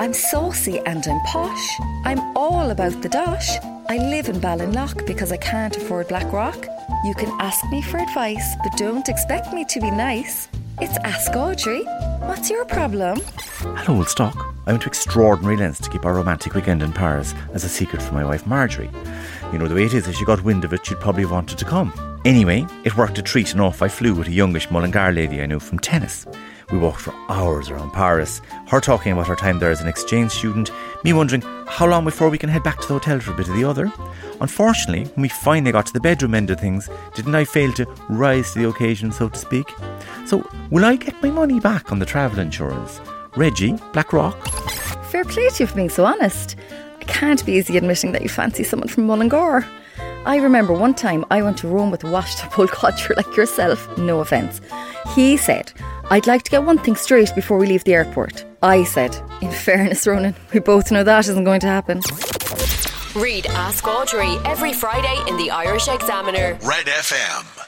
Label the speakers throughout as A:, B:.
A: I'm saucy and I'm posh. I'm all about the dosh. I live in Ballinlough because I can't afford Blackrock. You can ask me for advice, but don't expect me to be nice. It's Ask Audrey. What's your problem?
B: Hello, old stock. I went to extraordinary lengths to keep our romantic weekend in Paris as a secret from my wife Marjorie. You know, the way it is, if she got wind of it, she'd probably have wanted to come. Anyway, it worked a treat and off I flew with a youngish Mullingar lady I knew from tennis. We walked for hours around Paris, her talking about her time there as an exchange student, me wondering how long before we can head back to the hotel for a bit of the other. Unfortunately, when we finally got to the bedroom end of things, didn't I fail to rise to the occasion, so to speak? So, will I get my money back on the travel insurance? Reggie, Blackrock?
A: Fair play to you for being so honest. I can't be easy admitting that you fancy someone from Mullingar. I remember one time I went to Rome with a washed up old codger like yourself, no offence. He said, I'd like to get one thing straight before we leave the airport. I said, in fairness, Ronan, we both know that isn't going to happen.
C: Read Ask Audrey every Friday in the Irish Examiner.
D: Red FM.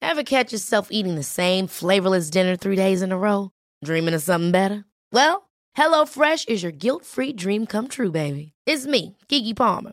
E: Ever catch yourself eating the same flavorless dinner three days in a row? Dreaming of something better? Well, HelloFresh is your guilt-free dream come true, baby. It's me, Keke Palmer.